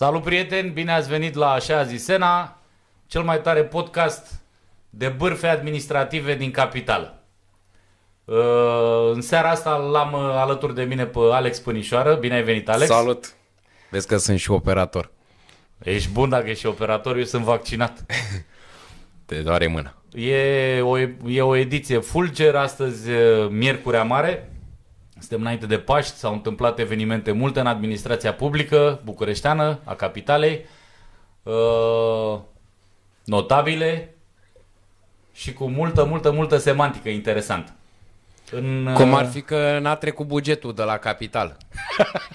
Salut prieteni, bine ați venit la Așa zis Sena, cel mai tare podcast de bârfe administrative din capitală. Uh, În seara asta l-am uh, alături de mine pe Alex Pânișoară. Bine ai venit, Alex. Salut! Vezi că sunt și operator. Ești bun dacă ești operator, eu sunt vaccinat. Te doare mâna. E o, e o ediție fulger, astăzi uh, Miercurea Mare. Suntem înainte de Paști, s-au întâmplat evenimente multe în administrația publică bucureșteană, a capitalei, uh, notabile și cu multă, multă, multă semantică interesantă. În, uh, Cum ar fi că n-a trecut bugetul de la capital.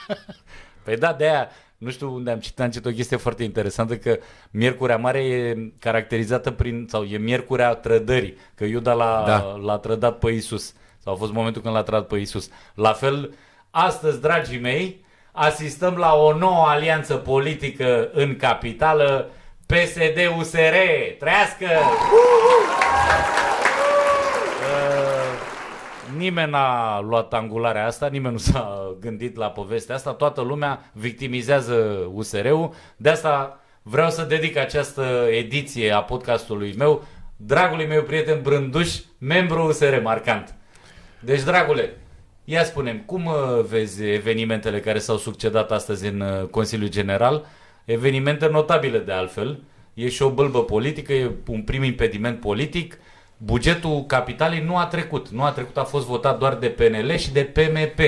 Păi da, de aia, nu știu unde am citit, am citit o chestie foarte interesantă, că Miercurea Mare e caracterizată prin, sau e Miercurea trădării, că Iuda l-a, Da. l-a trădat pe Isus, sau a fost momentul când l-a trădat pe Isus. La fel, astăzi, dragii mei, asistăm la o nouă alianță politică în capitală, PSD-USR. Trăiască! Uh, Nimeni n-a luat angularea asta, nimeni nu s-a gândit la povestea asta, toată lumea victimizează USR-ul. De asta vreau să dedic această ediție a podcastului meu dragului meu prieten Brânduș, membru USR marcant. Deci, dragule, ia spunem, cum uh, vezi evenimentele care s-au succedat astăzi în uh, Consiliul General? Evenimente notabile de altfel. E și o bâlbă politică, e un prim impediment politic. Bugetul capitalei nu a trecut. Nu a trecut, a fost votat doar de PNL și de PMP.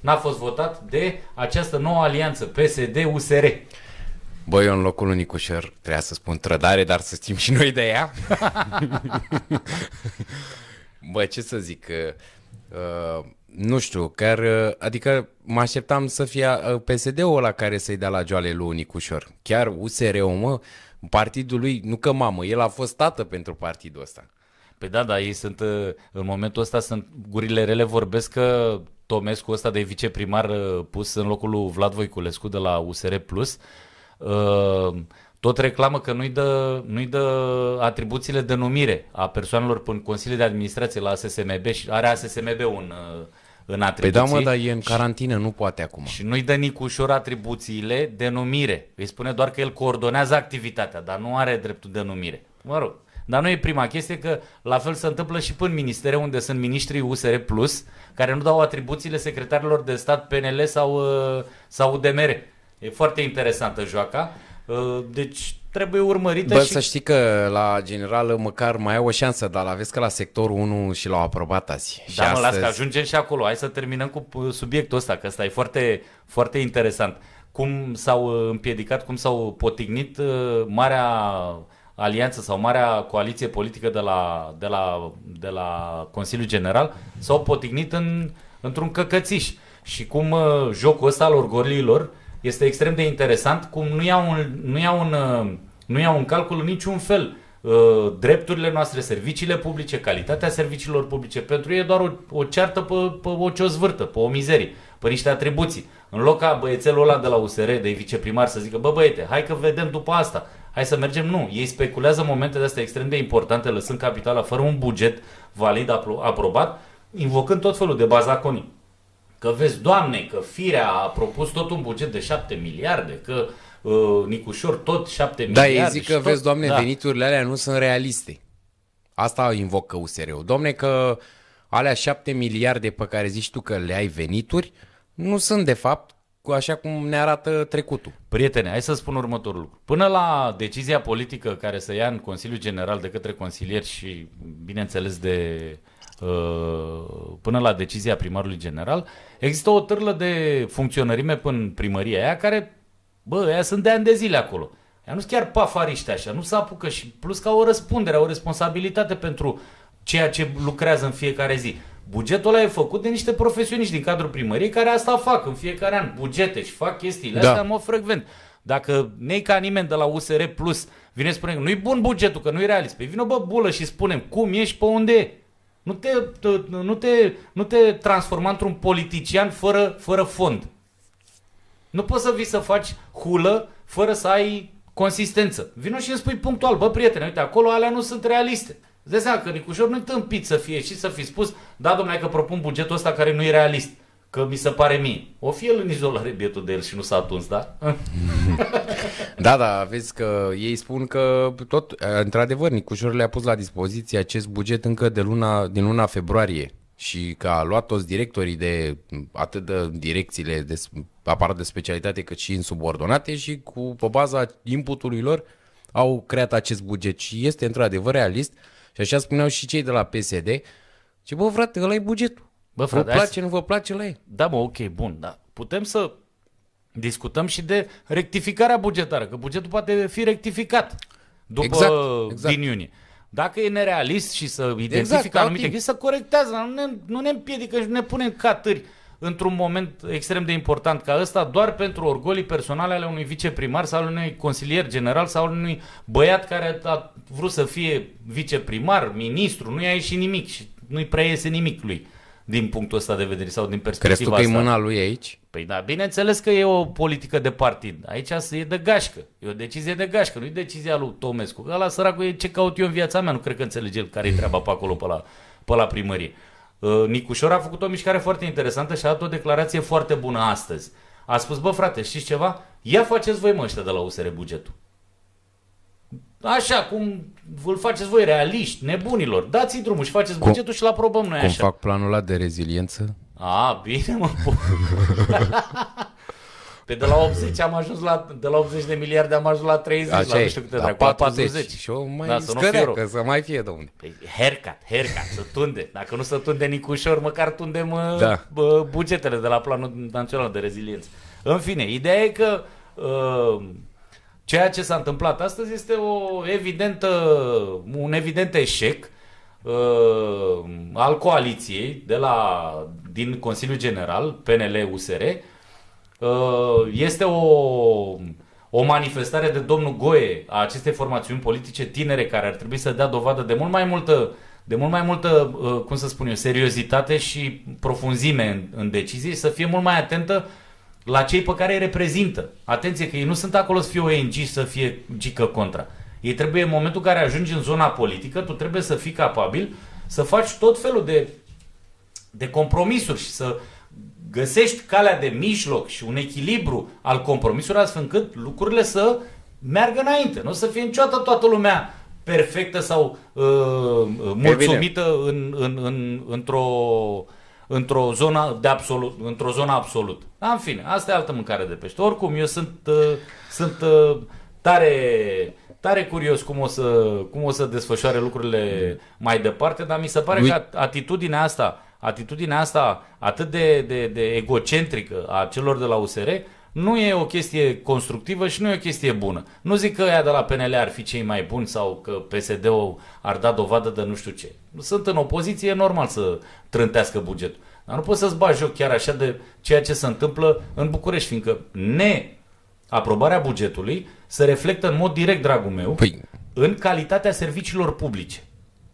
N-a fost votat de această nouă alianță, PSD-USR. Băi, eu în locul lui Nicușor trebuia să spun trădare, dar să știm și noi de ea. Bă, ce să zic, uh, nu știu, chiar, uh, adică mă așteptam să fie uh, PSD-ul ăla care să-i dea la joale lui Nicușor. Chiar USR-ul, mă, partidul lui, nu că mamă, el a fost tată pentru partidul ăsta. Păi da, da, ei sunt, uh, în momentul ăsta sunt, gurile rele vorbesc că Tomescu ăsta de viceprimar uh, pus în locul lui Vlad Voiculescu de la USR Plus, uh, tot reclamă că nu-i dă, nu-i dă atribuțiile de numire a persoanelor în Consiliul de Administrație la ASSMB și are ASSMB un, uh, în Păi atribuții. da, mă, dar e în carantină, nu poate acum. Și nu-i dă nici ușor atribuțiile de numire. Îi spune doar că el coordonează activitatea, dar nu are dreptul de numire. Mă rog. Dar nu e prima chestie că la fel se întâmplă și până în ministere unde sunt ministrii USR Plus care nu dau atribuțiile secretarilor de stat PNL sau, uh, sau UDMR. E foarte interesantă joaca. Uh, Deci trebuie urmărită Bă, și... să știi că la generală măcar mai au o șansă, dar la vezi că la sectorul 1 și l-au aprobat azi. Da, și mă, las că ajungem și acolo. Hai să terminăm cu uh, subiectul ăsta, că ăsta e foarte, foarte interesant. Cum s-au uh, împiedicat, cum s-au potignit uh, marea alianță sau marea coaliție politică de la, de la, de la Consiliul General, s-au potignit în, într-un căcățiș. Și cum uh, jocul ăsta al orgoliilor este extrem de interesant, cum nu iau în, nu iau în, uh, nu iau în calcul în niciun fel uh, drepturile noastre, serviciile publice, calitatea serviciilor publice. Pentru ei e doar o, o ceartă pe, pe o ciozvârtă, pe o mizerie, pe niște atribuții. În loc ca băiețelul ăla de la USR, de viceprimar, să zică, bă băiete, hai că vedem după asta, hai să mergem. Nu, ei speculează momente de astea extrem de importante, lăsând capitala fără un buget valid, apro- aprobat, invocând tot felul de bazaconii. Că vezi, doamne, că Firea a propus tot un buget de 7 miliarde, că uh, Nicușor tot 7 Da, miliarde. ei zic și că, tot, vezi, doamne, da. veniturile alea nu sunt realiste. Asta invocă USR-ul. Domne, că alea 7 miliarde pe care zici tu că le ai venituri, nu sunt, de fapt, cu așa cum ne arată trecutul. Prietene, hai să spun următorul lucru. Până la decizia politică care se ia în Consiliul General de către consilieri și, bineînțeles, de uh, până la decizia primarului general, există o târlă de funcționărime în primăria aia care, bă, aia sunt de ani de zile acolo. Ea nu sunt chiar pafariște așa, nu se apucă și plus ca o răspundere, o responsabilitate pentru ceea ce lucrează în fiecare zi. Bugetul ăla e făcut de niște profesioniști din cadrul primăriei care asta fac în fiecare an, bugete și fac chestiile Da. astea în mod frecvent. Dacă nei ca nimeni de la USR Plus vine să spune că nu-i bun bugetul, că nu-i realist, pe vină bă bulă și spunem cum ești pe unde e. Nu te, t- nu te, nu te transforma într-un politician fără, fără fond. Nu poți să vii să faci hulă fără să ai consistență. Vino și îmi spui punctual, bă prietene, uite, acolo alea nu sunt realiste. Îți dai seama că Nicușor nu-i tâmpit să fie și să fi spus, da, domnule, hai că propun bugetul ăsta care nu e realist. Că mi se pare mie. O fi el în izolare bietul de el și nu s-a atuns, da? Da, da, vezi că ei spun că tot, într-adevăr, Nicușor le-a pus la dispoziție acest buget încă de luna, din luna februarie și că a luat toți directorii de atât de direcțiile de aparat de specialitate cât și în subordonate și cu pe baza inputului lor au creat acest buget și este într-adevăr realist și așa spuneau și cei de la PSD și bă frate, ăla e bugetul. Bă, frate, vă place, hai... nu vă place, la ei. Da, mă, ok, bun, da. Putem să discutăm și de rectificarea bugetară, că bugetul poate fi rectificat după exact, exact. din iunie. Dacă e nerealist și să identifică exact, anumite chestii, să corectează, nu ne, nu ne împiedică și ne punem catâri într-un moment extrem de important ca ăsta doar pentru orgolii personale ale unui viceprimar sau al unui consilier general sau al unui băiat care a vrut să fie viceprimar, ministru, nu i-a ieșit nimic și nu-i prea iese nimic lui din punctul ăsta de vedere sau din perspectiva Crezi tu că asta. e mâna lui aici? Păi da, bineînțeles că e o politică de partid. Aici e de gașcă. E o decizie de gașcă, nu e decizia lui Tomescu. Ăla săracul e ce caut eu în viața mea, nu cred că înțelege el care e treaba pe acolo, pe la, pe la primărie. Uh, Nicușor a făcut o mișcare foarte interesantă și a dat o declarație foarte bună astăzi. A spus, bă frate, știți ceva? Ia faceți voi mă ăștia de la USR bugetul. Așa, cum îl faceți voi realiști, nebunilor. Dați-i drumul și faceți cum, bugetul și-l aprobăm noi cum așa. fac planul ăla de reziliență? A, bine mă. Pe de la 80 am ajuns la, de la 80 de miliarde am ajuns la 30, Așa la nu știu câte la 40. 40. Și o mai da, să scărea, nu că să mai fie, domnule. Păi, haircut, haircut, să tunde. Dacă nu să tunde nicușor, măcar tundem da. bă, bugetele de la Planul Național de Reziliență. În fine, ideea e că uh, ceea ce s-a întâmplat astăzi este o evidentă, un evident eșec uh, al coaliției de la, din Consiliul General, PNL-USR, Uh, este o, o manifestare de domnul Goe a acestei formațiuni politice tinere care ar trebui să dea dovadă de mult mai multă de mult mai multă, uh, cum să spun eu, seriozitate și profunzime în, în decizii, să fie mult mai atentă la cei pe care îi reprezintă. Atenție că ei nu sunt acolo să fie ONG și să fie gică contra. Ei trebuie, în momentul în care ajungi în zona politică, tu trebuie să fii capabil să faci tot felul de, de compromisuri și să găsești calea de mijloc și un echilibru al compromisului astfel încât lucrurile să meargă înainte. Nu să fie niciodată toată lumea perfectă sau uh, mulțumită în, în, în, într-o într-o zonă de absolut, într-o zonă absolut. În fine, asta e altă mâncare de pește. Oricum, eu sunt, uh, sunt uh, tare, tare curios cum o, să, cum o să desfășoare lucrurile mai departe, dar mi se pare Ui. că atitudinea asta atitudinea asta atât de, de, de egocentrică a celor de la USR nu e o chestie constructivă și nu e o chestie bună. Nu zic că ea de la PNL ar fi cei mai buni sau că PSD-ul ar da dovadă de nu știu ce. Sunt în opoziție, e normal să trântească bugetul. Dar nu poți să-ți bagi joc chiar așa de ceea ce se întâmplă în București, fiindcă ne aprobarea bugetului se reflectă în mod direct, dragul meu, păi... în calitatea serviciilor publice.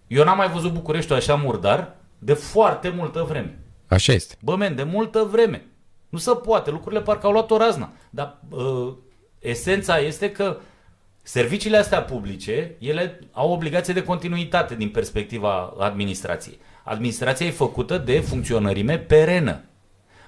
Eu n-am mai văzut Bucureștiul așa murdar de foarte multă vreme. Așa este. Bă, men, de multă vreme. Nu se poate, lucrurile parcă au luat o razna. Dar uh, esența este că serviciile astea publice, ele au obligație de continuitate din perspectiva administrației. Administrația e făcută de funcționărime perenă.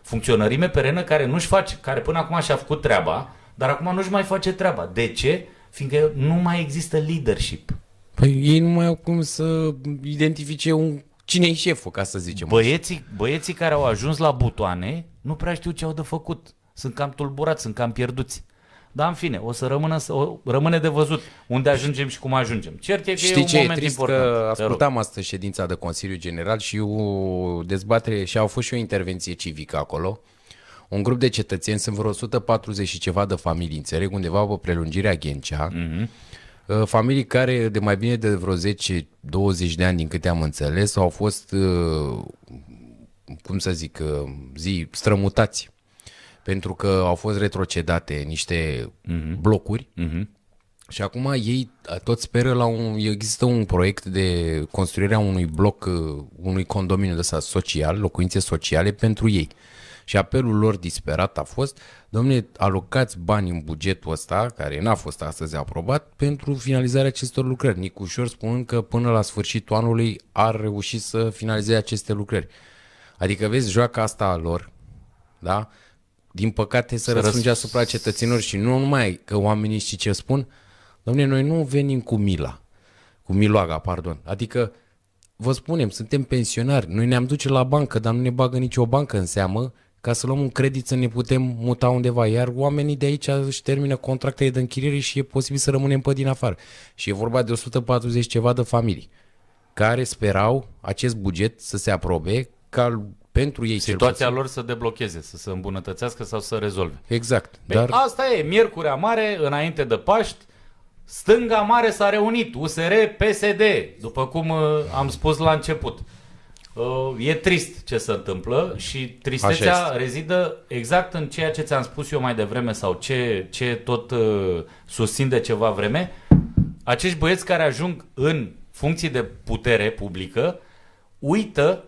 Funcționărime perenă care nu-și face, care până acum și-a făcut treaba, dar acum nu-și mai face treaba. De ce? Fiindcă nu mai există leadership. Păi ei nu mai au cum să identifice un cine e șeful, ca să zicem. Băieții, băieții care au ajuns la butoane nu prea știu ce au de făcut. Sunt cam tulburați, sunt cam pierduți. Dar în fine, o să rămână, o, rămâne de văzut unde ajungem și cum ajungem. Cert e că Știi e ce un moment e trist important. că ascultam astăzi ședința de Consiliu General și o dezbatere și au fost și o intervenție civică acolo. Un grup de cetățeni, sunt vreo 140 și ceva de familii, înțeleg, undeva pe prelungirea Ghencea, mm-hmm Uh, familii care de mai bine de vreo 10-20 de ani, din câte am înțeles, au fost, uh, cum să zic, uh, zi, strămutați. Pentru că au fost retrocedate niște uh-huh. blocuri uh-huh. și acum ei tot speră la un... Există un proiect de construire a unui bloc, unui condominiu de social, locuințe sociale pentru ei. Și apelul lor disperat a fost, domnule, alocați bani în bugetul ăsta, care n-a fost astăzi aprobat, pentru finalizarea acestor lucrări. Nicușor spunând că până la sfârșitul anului ar reuși să finalizeze aceste lucrări. Adică vezi, joaca asta a lor, da? Din păcate se Să răsfrânge răs- asupra cetățenilor și nu numai că oamenii știi ce spun, domne, noi nu venim cu mila, cu miloaga, pardon. Adică, vă spunem, suntem pensionari, noi ne-am duce la bancă, dar nu ne bagă nicio bancă în seamă ca să luăm un credit să ne putem muta undeva, iar oamenii de aici își termină contractele de închiriere și e posibil să rămânem pe din afară. Și e vorba de 140 ceva de familii care sperau acest buget să se aprobe ca pentru ei cel Situația lor să deblocheze, să se îmbunătățească sau să rezolve. puțin. Exact. Dar... Dar Asta e, Miercurea Mare, înainte de Paști, Stânga Mare s-a reunit, USR, PSD, după cum uh, am spus la început. Uh, e trist ce se întâmplă și tristețea Așa este. rezidă exact în ceea ce ți-am spus eu mai devreme sau ce, ce tot uh, susțin de ceva vreme. Acești băieți care ajung în funcții de putere publică uită,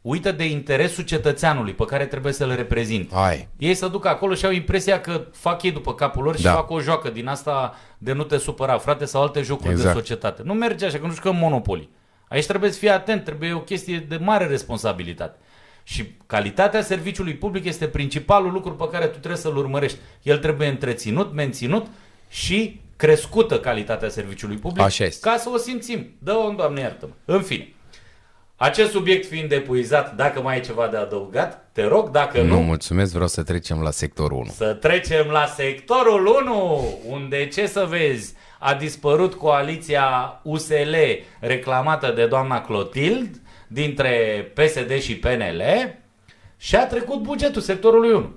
uită de interesul cetățeanului pe care trebuie să-l reprezinte. hai, Ei se duc acolo și au impresia că fac ei după capul lor și Da. fac o joacă din asta de nu te supăra, frate, sau alte jocuri Exact. de societate. Nu merge așa, că nu jucăm Monopoly. Aici trebuie să fii atent, trebuie o chestie de mare responsabilitate. Și calitatea serviciului public este principalul lucru pe care tu trebuie să-l urmărești. El trebuie întreținut, menținut și crescută calitatea serviciului public Așa este. ca să o simțim. Dă-o, Doamne, iartă-mă. În fine. Acest subiect fiind epuizat, dacă mai ai ceva de adăugat, te rog, dacă nu mulțumesc, vreau să trecem la sectorul 1. să trecem la sectorul 1, unde, ce să vezi, a dispărut coaliția USL reclamată de doamna Clotild dintre PSD și PNL și a trecut bugetul sectorului 1.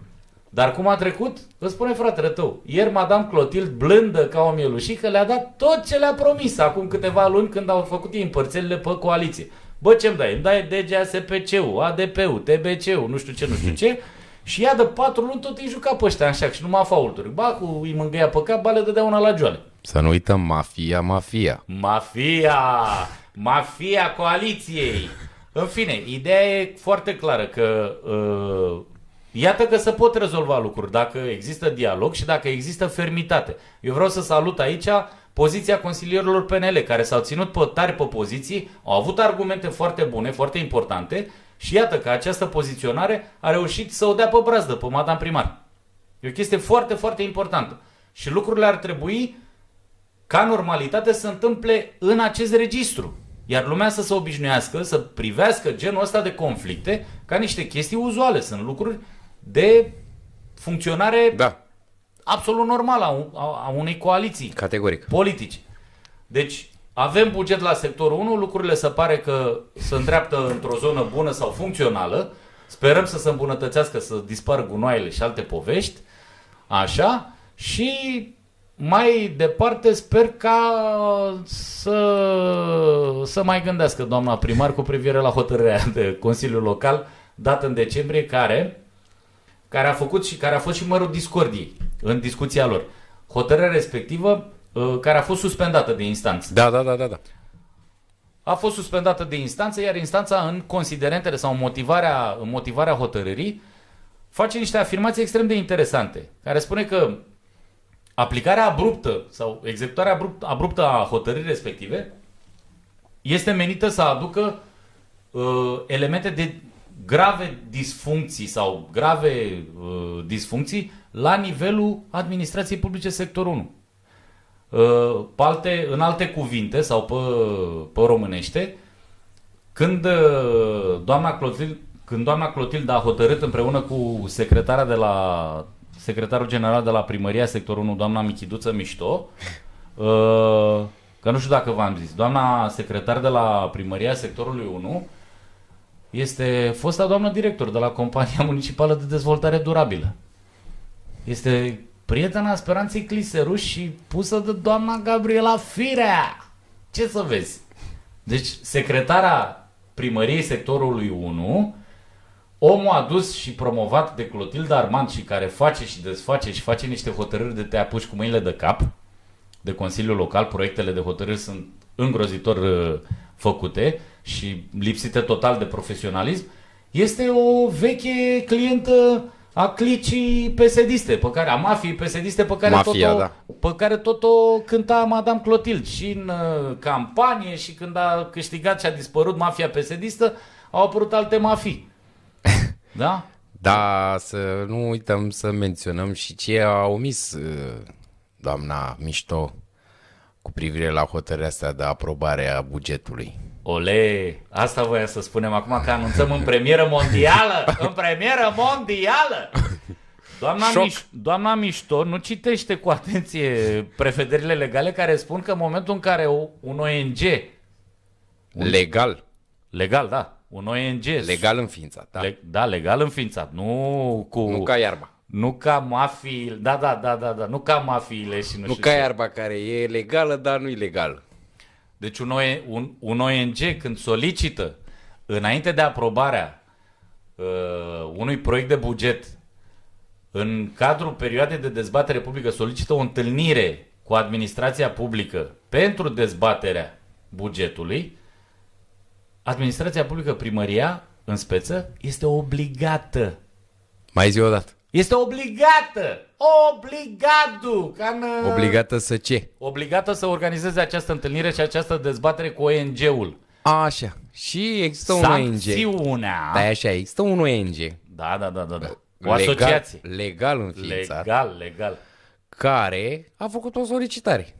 Dar cum a trecut? Îți spune fratele tău. Ieri Madame Clotild, blândă ca o mielușică, le-a dat tot ce le-a promis acum câteva luni când au făcut ei împărțelile pe coaliție. Bă, ce-mi dai? Îmi dai DGASPC-ul, ADP-ul, TBC-ul, nu știu ce, nu știu ce. Și ea de patru luni tot îi juca pe ăștia așa și numai faulturi. Ba cu îi mângâia pe cap, ba le dădea una la joale. Să nu uităm mafia, mafia. Mafia! Mafia coaliției! În fine, ideea e foarte clară că uh, iată că se pot rezolva lucruri dacă există dialog și dacă există fermitate. Eu vreau să salut aici poziția consilierilor PNL care s-au ținut pe tari pe poziții, au avut argumente foarte bune, foarte importante și iată că această poziționare a reușit să o dea pe brazdă, pe madame primar. E o chestie foarte, foarte importantă. Și lucrurile ar trebui ca normalitate să se întâmple în acest registru. Iar lumea să se obișnuiască, să privească genul ăsta de conflicte ca niște chestii uzuale. Sunt lucruri de funcționare Da, absolut normală a, un- a, a unei coaliții categoric. politici. Deci, avem buget la sectorul 1, lucrurile se pare că se îndreaptă într-o zonă bună sau funcțională. Sperăm să se îmbunătățească, să dispară gunoaiele și alte povești. Așa. Și mai departe sper ca să, să mai gândească doamna primar cu privire la hotărârea de Consiliul Local dată în decembrie care care a făcut și care a fost și mărul discordiei în discuția lor. Hotărârea respectivă uh, care a fost suspendată de instanță. Da, da, da, da, da. A fost suspendată de instanță, iar instanța în considerentele sau în motivarea, în motivarea hotărârii face niște afirmații extrem de interesante, care spune că aplicarea abruptă sau executarea abrupt, abruptă a hotărârii respective este menită să aducă uh, elemente de grave disfuncții sau grave uh, disfuncții la nivelul administrației publice sectorul 1. Uh, pe alte, în alte cuvinte sau pe, pe românește, când uh, doamna Clotilde, când doamna Clotilde a hotărât împreună cu secretara de la secretarul general de la primăria sectorul 1, doamna Michiduță Mișto, uh, că nu știu dacă v-am zis, doamna secretar de la primăria sectorului 1 este fosta doamnă director de la Compania Municipală de Dezvoltare Durabilă. Este prietena Speranței Cliseruș și pusă de doamna Gabriela Firea. Ce să vezi? Deci, secretara primăriei sectorului 1, omul adus și promovat de Clotilda Armand și care face și desface și face niște hotărâri de te apuci cu mâinile de cap, de Consiliul Local, proiectele de hotărâri sunt îngrozitor uh, făcute și lipsite total de profesionalism, este o veche clientă a clicii pesediste, pe care, a mafiei pesediste pe care, Mafia, tot o, da. pe care tot o cânta Madame Clotilde și în uh, campanie și când a câștigat și a dispărut mafia pesedistă, au apărut alte mafii. Da? Da, să nu uităm să menționăm și ce a omis uh, doamna Mișto cu privire la hotărârea asta de aprobare a bugetului. Ole, asta voiam să spunem acum că anunțăm în premieră mondială, în premieră mondială. Doamna, Șoc. Miș- doamna Mișto nu citește cu atenție prevederile legale care spun că în momentul în care o- un ONG, Legal. legal, da, un ONG, Legal înființat, da. le, da, legal înființat, nu cu... Nu ca iarba. Nu ca mafii, da, da, da, da, da, nu ca mafiile și nu, Nu știu ca ce. iarba care e legală, dar nu ilegală. Deci un, OE, un, un ONG când solicită înainte de aprobarea uh, unui proiect de buget în cadrul perioadei de dezbatere publică solicită o întâlnire cu administrația publică pentru dezbaterea bugetului, administrația publică, primăria, în speță, este obligată Mai zi o dată. este obligată! Obligatu! Ca în, uh, Obligată să ce? obligată să organizeze această întâlnire și această dezbatere cu ONG-ul. Așa. Și există un ONG. Sancțiunea. Da, așa, există un ONG. Da, da, da, da. da. O asociație. Legal, legal înființat. Legal, legal. care a făcut o solicitare.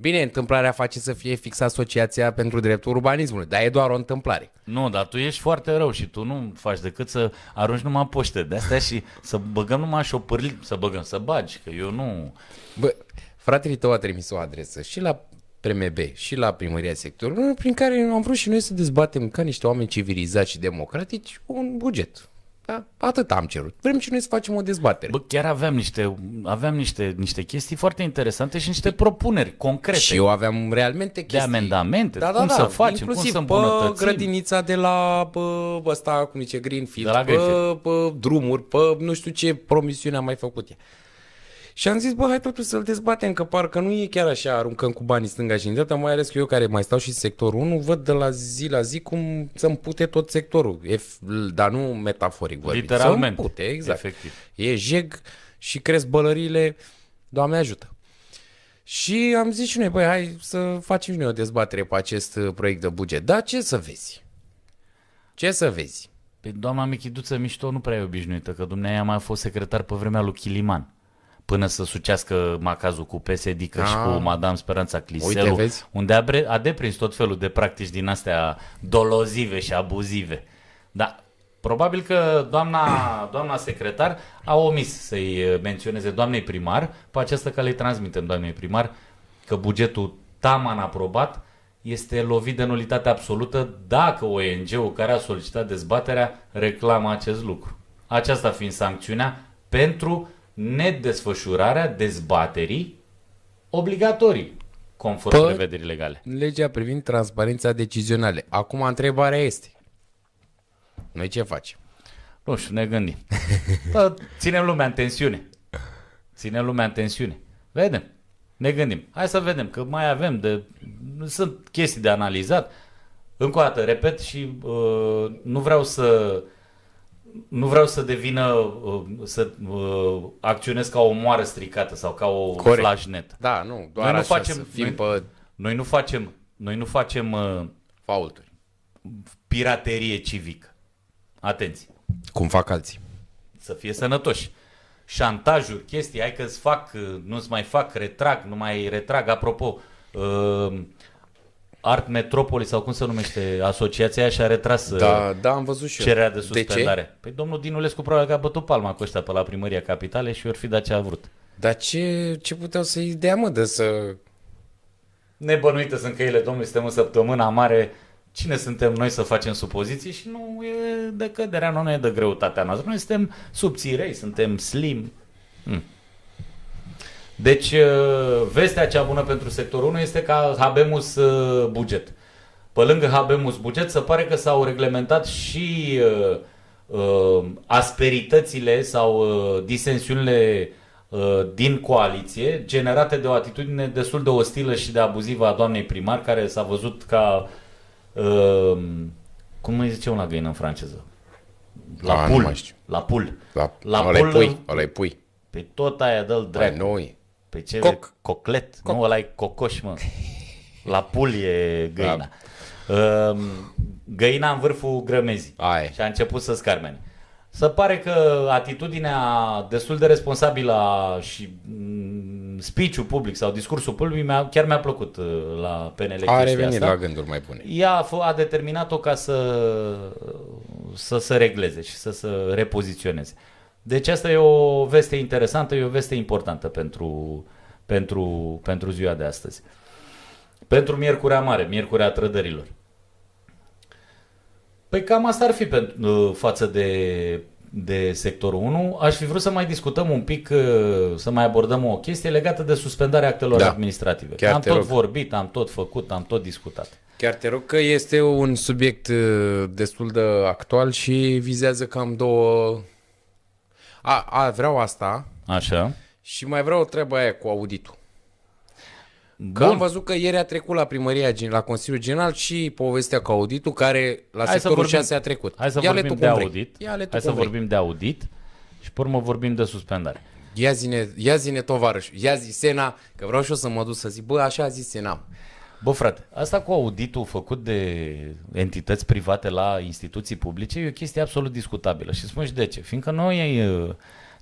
Bine, întâmplarea face să fie fix Asociația pentru Dreptul Urbanismului, dar e doar o întâmplare. Nu, dar tu ești foarte rău și tu nu faci decât să arunci numai poște de astea și să băgăm numai șopârli, să băgăm, să bagi, că eu nu... Bă, fratele tău a trimis o adresă și la PMB și la primăria sectorului, prin care am vrut și noi să dezbatem ca niște oameni civilizați și democratici un buget. Da? Atât am cerut. Vrem și noi să facem o dezbatere. Bă, chiar aveam niște, aveam niște, niște chestii foarte interesante și niște propuneri concrete. și eu aveam realmente chestii. amendamente, da, da, cum da, să facem, cum inclusiv să pe îmbunătățim. grădinița de la bă, ăsta, cum zice, Greenfield, De la pe, Greenfield. pe drumuri, pe nu știu ce promisiune am mai făcut ea. Și am zis, bă, hai totuși să-l dezbatem, că parcă nu e chiar așa, aruncăm cu banii stânga și în dreapta, mai ales că eu care mai stau și în sectorul 1, văd de la zi la zi cum să împute tot sectorul, e, dar nu metaforic vorbit. Literalmente. Să împute, exact. Efectiv. E jeg și cresc bălăriile, Doamne ajută. Și am zis și noi, băi, hai să facem și noi o dezbatere pe acest uh, proiect de buget. Dar ce să vezi? Ce să vezi? Pe doamna Michiduță Mișto nu prea e obișnuită, că dumneavoastră a mai fost secretar pe vremea lui Chiliman. Până să sucească macazul cu PSD și Ah. cu Madame Speranța Cliselu, Uite, vezi? unde a, bre- a deprins tot felul de practici din astea dolozive și abuzive. Da, probabil că doamna, doamna secretar a omis să-i uh, menționeze doamnei primar, pe această cale îi transmitem doamnei primar că bugetul taman aprobat este lovit de nulitate absolută dacă ONG-ul care a solicitat dezbaterea reclamă acest lucru. Aceasta fiind sancțiunea pentru nedesfășurarea dezbaterii obligatorii, conform Pă- prevederii legale. Legea privind transparența decizionale. Acum întrebarea este. Noi ce facem? Nu știu, ne gândim. Bă, ținem lumea în tensiune. Ținem lumea în tensiune. Vedem. Ne gândim. Hai să vedem, că mai avem de... Sunt chestii de analizat. Încă o dată, repet și uh, nu vreau să nu vreau să devină uh, să uh, acționez ca o moară stricată sau ca o Corect. flashnet. Da, nu, doar Noi nu așa facem- să fim noi- pe Noi nu facem noi nu facem uh, faulturi. piraterie civică. Atenție. Cum fac alții. să fie sănătoși. Șantajuri, chestii, hai că-ți fac, nu-ți mai fac, retrag, nu mai retrag. Apropo, uh, Art Metropoli sau cum se numește asociația aia și-a retras uh, Da, da, am văzut și eu. cererea de De suspendare. ce? Păi domnul Dinulescu probabil că a bătut palma cu ăștia pe la primăria capitale și ori fi dat ce a vrut. Dar ce, ce puteau să-i dea, mă, de să... Nebănuite sunt căile domnului, suntem în săptămâna mare. Cine suntem noi să facem supoziții și nu e de căderea, nu, nu e de greutatea noastră. Noi suntem subțirei, suntem slim. Hmm. Deci, uh, vestea cea bună pentru sectorul 1 este că habemus uh, buget. Pe lângă habemus buget, se pare că s-au reglementat și uh, uh, asperitățile sau uh, disensiunile uh, din coaliție, generate de o atitudine destul de ostilă și de abuzivă a doamnei primar, care s-a văzut ca, uh, cum îi zice un la găină în franceză? La A, nu pul. mai știu. La pul. La, La ăla-i pul- pui, ăla pui. Pe tot aia dă-l Băi, dracu. Nu e. Pe ce? Coc. Coclet. Coc. Nu, ăla e cocoș, mă. La pul e găina. Da. Găina în vârful grămezii. Aia e. Și a început să scarmene. să pare că atitudinea destul de responsabilă a și mm, speech-ul public sau discursul public mi-a, chiar mi-a plăcut uh, la PNL A chestia revenit asta. la gânduri mai bune. Ea a, f- a determinat-o ca să, să se regleze și să se repoziționeze. Deci asta e o veste interesantă, e o veste importantă pentru, pentru, pentru ziua de astăzi. Pentru Miercurea Mare, Miercurea Trădărilor. Păi cam asta ar fi pentru, față de, de sectorul 1. Aș fi vrut să mai discutăm un pic, uh, să mai abordăm o chestie legată de suspendarea actelor Da. administrative. Chiar am te tot rog. vorbit, am tot făcut, am tot discutat. Chiar te rog că este un subiect uh, destul de actual și vizează cam două... A, a vreau asta Așa. și mai vreau treaba aia cu auditul. Că Bun. am văzut că ieri a trecut la primăria, gen- la Consiliul General și povestea cu auditul care la Hai să sectorul vorbim- 6 a trecut. Hai să Ia-le vorbim tu de cum vrei. audit. Ia-le tu Hai să cum vrei. vorbim de audit și pe urmă vorbim de suspendare. Ia zine, ia zine tovarăș, ia zi Sena, că vreau și eu să mă duc să zic, bă, așa a zis Sena. Bă, frate, asta cu auditul făcut de entități private la instituții publice e o chestie absolut discutabilă. Și spun și de ce. Fiindcă noi, uh,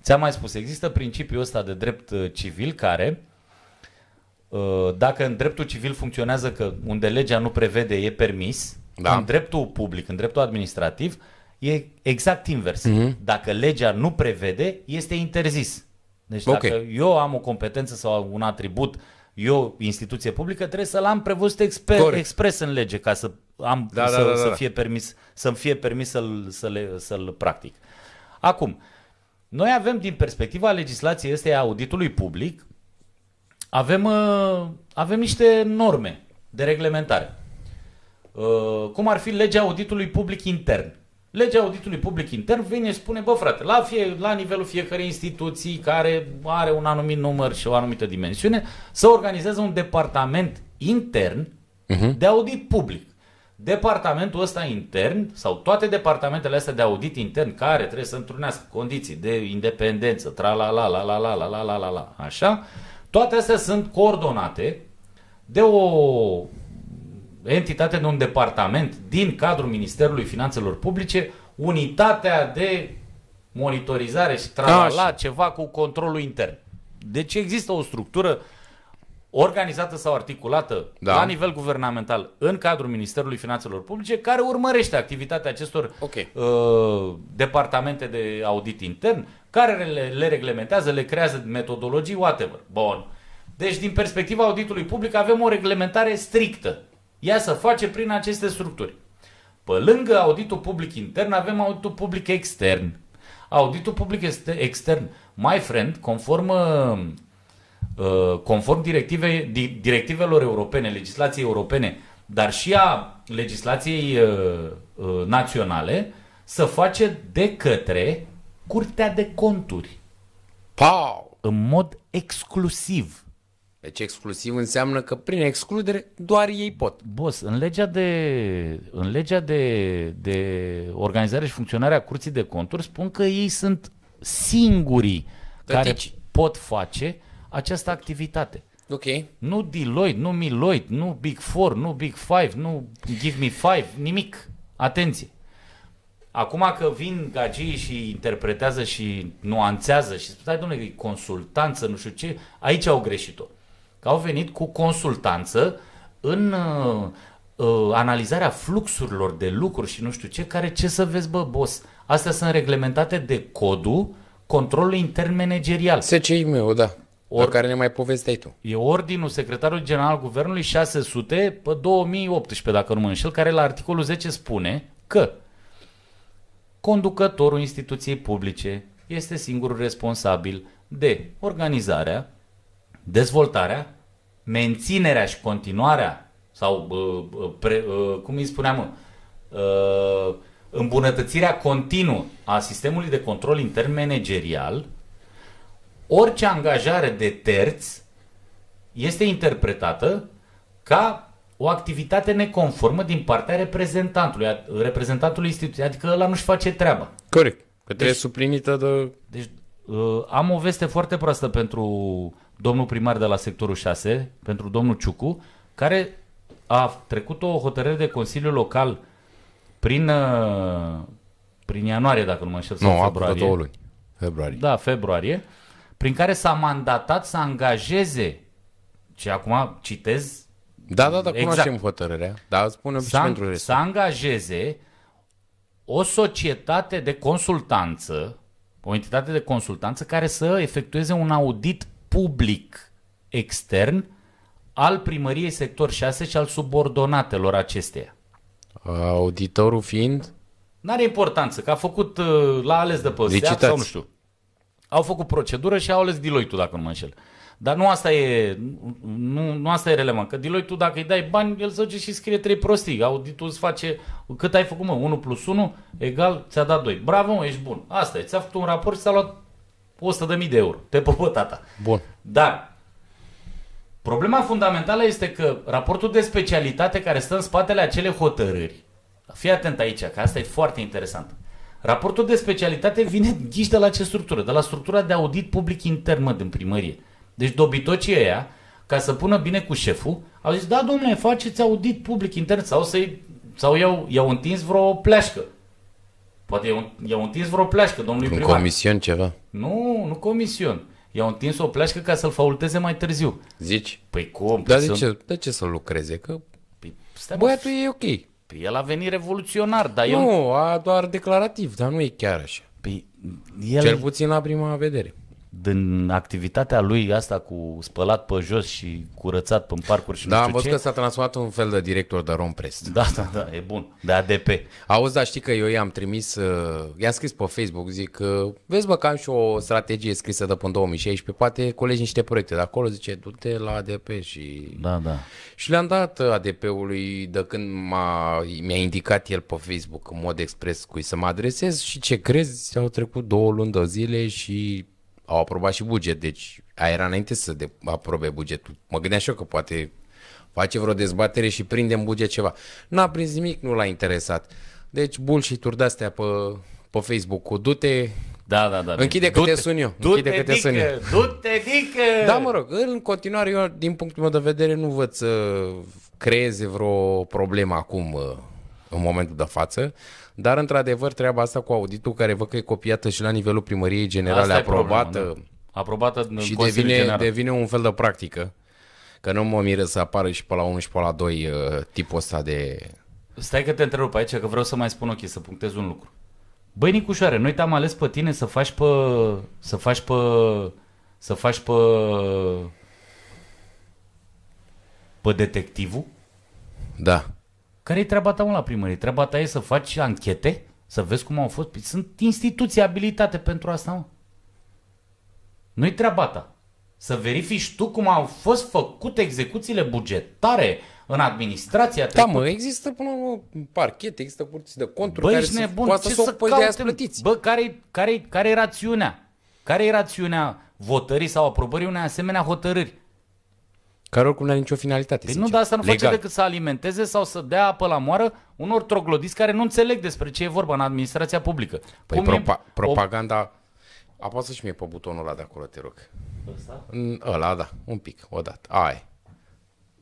ți-am mai spus, există principiul ăsta de drept uh, civil care, uh, dacă în dreptul civil funcționează că unde legea nu prevede e permis, Da. în dreptul public, în dreptul administrativ, e exact invers. Dacă legea nu prevede, este interzis. Deci Ok. dacă eu am o competență sau un atribut, eu, instituție publică, trebuie să-l am prevăzut exper- Corect. expres în lege ca să am Da, să, da, da, da, să da. fie permis să-mi fie permis să-l, să le, să-l practic. Acum, noi avem din perspectiva legislației este a auditului public, avem, uh, avem niște norme de reglementare. Uh, cum ar fi legea auditului public intern. Legea auditului public intern vine și spune, bă frate, la, fie, la nivelul fiecărei instituții care are un anumit număr și o anumită dimensiune, să organizeze un departament intern de audit public. Departamentul ăsta intern sau toate departamentele astea de audit intern care trebuie să întrunească condiții de independență, tra la la la la la la la la la la, așa, toate astea sunt coordonate de o entitate, de un departament din cadrul Ministerului Finanțelor Publice, unitatea de monitorizare și tralala, Așa. ceva cu controlul intern. Deci există o structură organizată sau articulată Da. la nivel guvernamental în cadrul Ministerului Finanțelor Publice care urmărește activitatea acestor Ok. uh, departamente de audit intern care le, le reglementează, le creează metodologii, whatever. Bun. Deci din perspectiva auditului public avem o reglementare strictă. Ea se face prin aceste structuri. Pe lângă auditul public intern avem auditul public extern. Auditul public este extern, my friend, conform uh, uh, conform directive, di- directivelor europene, legislației europene, dar și a legislației uh, uh, naționale, să face de către Curtea de Conturi, Pau! în mod exclusiv. Deci exclusiv înseamnă că prin excludere doar ei pot. Boss, în legea de, în legea de, de organizare și funcționare a Curții de Conturi spun că ei sunt singurii care Tătici. pot face această activitate. Ok. Nu Deloitte, nu Miloit, nu Big Four, nu Big Five, nu Give Me Five, nimic. Atenție! Acum că vin gagii și interpretează și nuanțează și spun, stai domnule, e consultanță, nu știu ce, aici au greșit-o. Că au venit cu consultanță în uh, uh, analizarea fluxurilor de lucruri și nu știu ce, care ce să vezi, bă, boss, astea sunt reglementate de codul controlului intern managerial. SCI meu, da. Or... Or- La care ne mai povesteai tu. E ordinul secretarului general al guvernului 600 pe 2018, dacă nu mă înșel, care la articolul 10 spune că conducătorul instituției publice este singurul responsabil de organizarea, dezvoltarea, menținerea și continuarea sau, uh, uh, pre, uh, cum îi spuneam, mă, uh, îmbunătățirea continuă a sistemului de control intern managerial orice angajare de terți este interpretată ca o activitate neconformă din partea reprezentantului, a- reprezentantului instituției, adică ăla nu-și face treaba. Corect. Că trebuie suplinită de... Deci uh, am o veste foarte proastă pentru domnul primar de la sectorul 6, pentru domnul Ciucu, care a trecut o hotărâre de Consiliu Local prin, uh, prin ianuarie, dacă nu mă înșel, Nu, sau acum februarie. două luni. Februarie. Da, februarie, prin care s-a mandatat să angajeze, și acum citez, Da, da, da, Exact. cunoaștem hotărârea. Da, spune și să, pentru să restul. angajeze o societate de consultanță, o entitate de consultanță care să efectueze un audit public extern al primăriei sector 6 și al subordonatelor acesteia. Auditorul fiind... N-are importanță, că a făcut, uh, l-a ales de pe SEAT Licitați. sau nu știu. Au făcut procedură și au ales Deloitte-ul, dacă nu mă înșel. Dar nu asta e, nu, nu asta e relevant, că Deloitte-ul dacă îi dai bani, el se duce și scrie trei prostii. Auditul îți face, cât ai făcut mă, 1 plus 1 egal, ți-a dat 2. Bravo mă, ești bun. Asta e, ți-a făcut un raport și ți-a luat 100.000 de euro. Te pupă tata. Bun. Dar problema fundamentală este că raportul de specialitate care stă în spatele acele hotărâri, fii atent aici, că asta e foarte interesant. Raportul de specialitate vine ghiși de la ce structură? De la structura de audit public intern, mă, din primărie. Deci dobitocii ăia, ca să pună bine cu șeful, au zis, da, domnule, faceți audit public intern sau să-i, sau i-au, i-au întins vreo pleașcă. Poate i-au, i-au întins vreo pleașcă domnului Un primar. comision ceva. Nu, nu comision. I-au întins o pleașcă ca să-l faulteze mai târziu. Zici? Păi cum? Dar de Sunt- ce, de ce să lucreze? Că Păi, stai, mă, băiatul e ok. Păi el a venit revoluționar, dar eu... Nu, a doar declarativ, dar nu e chiar așa. Păi el, Cel puțin la prima vedere. Din activitatea lui asta cu spălat pe jos și curățat pe parcuri și Da, nu am știu văzut ce... că s-a transformat în un fel de director de Romprest. Da, da, da, e bun. De ADP. Auzi, dar știi că eu i-am trimis, uh, i-am scris pe Facebook, zic că vezi bă că am și o strategie scrisă de până în 2016, poate colegi niște proiecte de acolo, zice, du-te la ADP și... Da, da. Și le-am dat uh, ADP-ului de când m-a, mi-a indicat el pe Facebook în mod expres cui să mă adresez și ce crezi, au trecut două luni de zile și au aprobat și buget, deci aia era înainte să de, aprobe bugetul. Mă gândeam și eu că poate face vreo dezbatere și prinde în buget ceva. N-a prins nimic, nu l-a interesat. Deci bullshit-uri de-astea pe, pe Facebook cu du-te, Da, da, da. Închide bine. că te Du-te- sun eu. Du-te, Închide că te sun eu. dică, du-te, dică! Da, mă rog, în continuare eu, din punctul meu de vedere, nu văd să creeze vreo problemă acum uh, în momentul de față, dar într-adevăr treaba asta cu auditul care văd că e copiată și la nivelul primăriei generale Asta e aprobată problema, da. Aprobată în și Consiliul devine, General. devine un fel de practică. Că nu mă miră să apară și pe la 1 și pe la 2 uh, tipul ăsta de... Stai că te întrerup aici, că vreau să mai spun ok, să punctez un lucru. Băi, Nicușoare, noi te-am ales pe tine să faci pe... Să faci pe... Să faci pe... Pe detectivul? Da. Care e treaba ta, mă, la primărie? Treaba ta e să faci anchete? Să vezi cum au fost? Păi sunt instituții abilitate pentru asta, mă. Nu-i treaba ta. Să verifici tu cum au fost făcute execuțiile bugetare în administrația Da, mă, există până la urmă parchet, există curți de conturi Bă, care ești să nebun, poată ce să o să păi de aia caute? plătiți. Bă, care, care, care e rațiunea? Care e rațiunea votării sau aprobării unei asemenea hotărâri? Care oricum nu are nicio finalitate, Păi sincer. nu, dar asta nu face Legal. decât să alimenteze sau să dea apă la moară unor troglodiți care nu înțeleg despre ce e vorba în administrația publică. Păi Cum e propa- o- propaganda... Apasă și mie pe butonul ăla de acolo, te rog. Ăsta? În Ăla, da, un pic, o dată. Ai.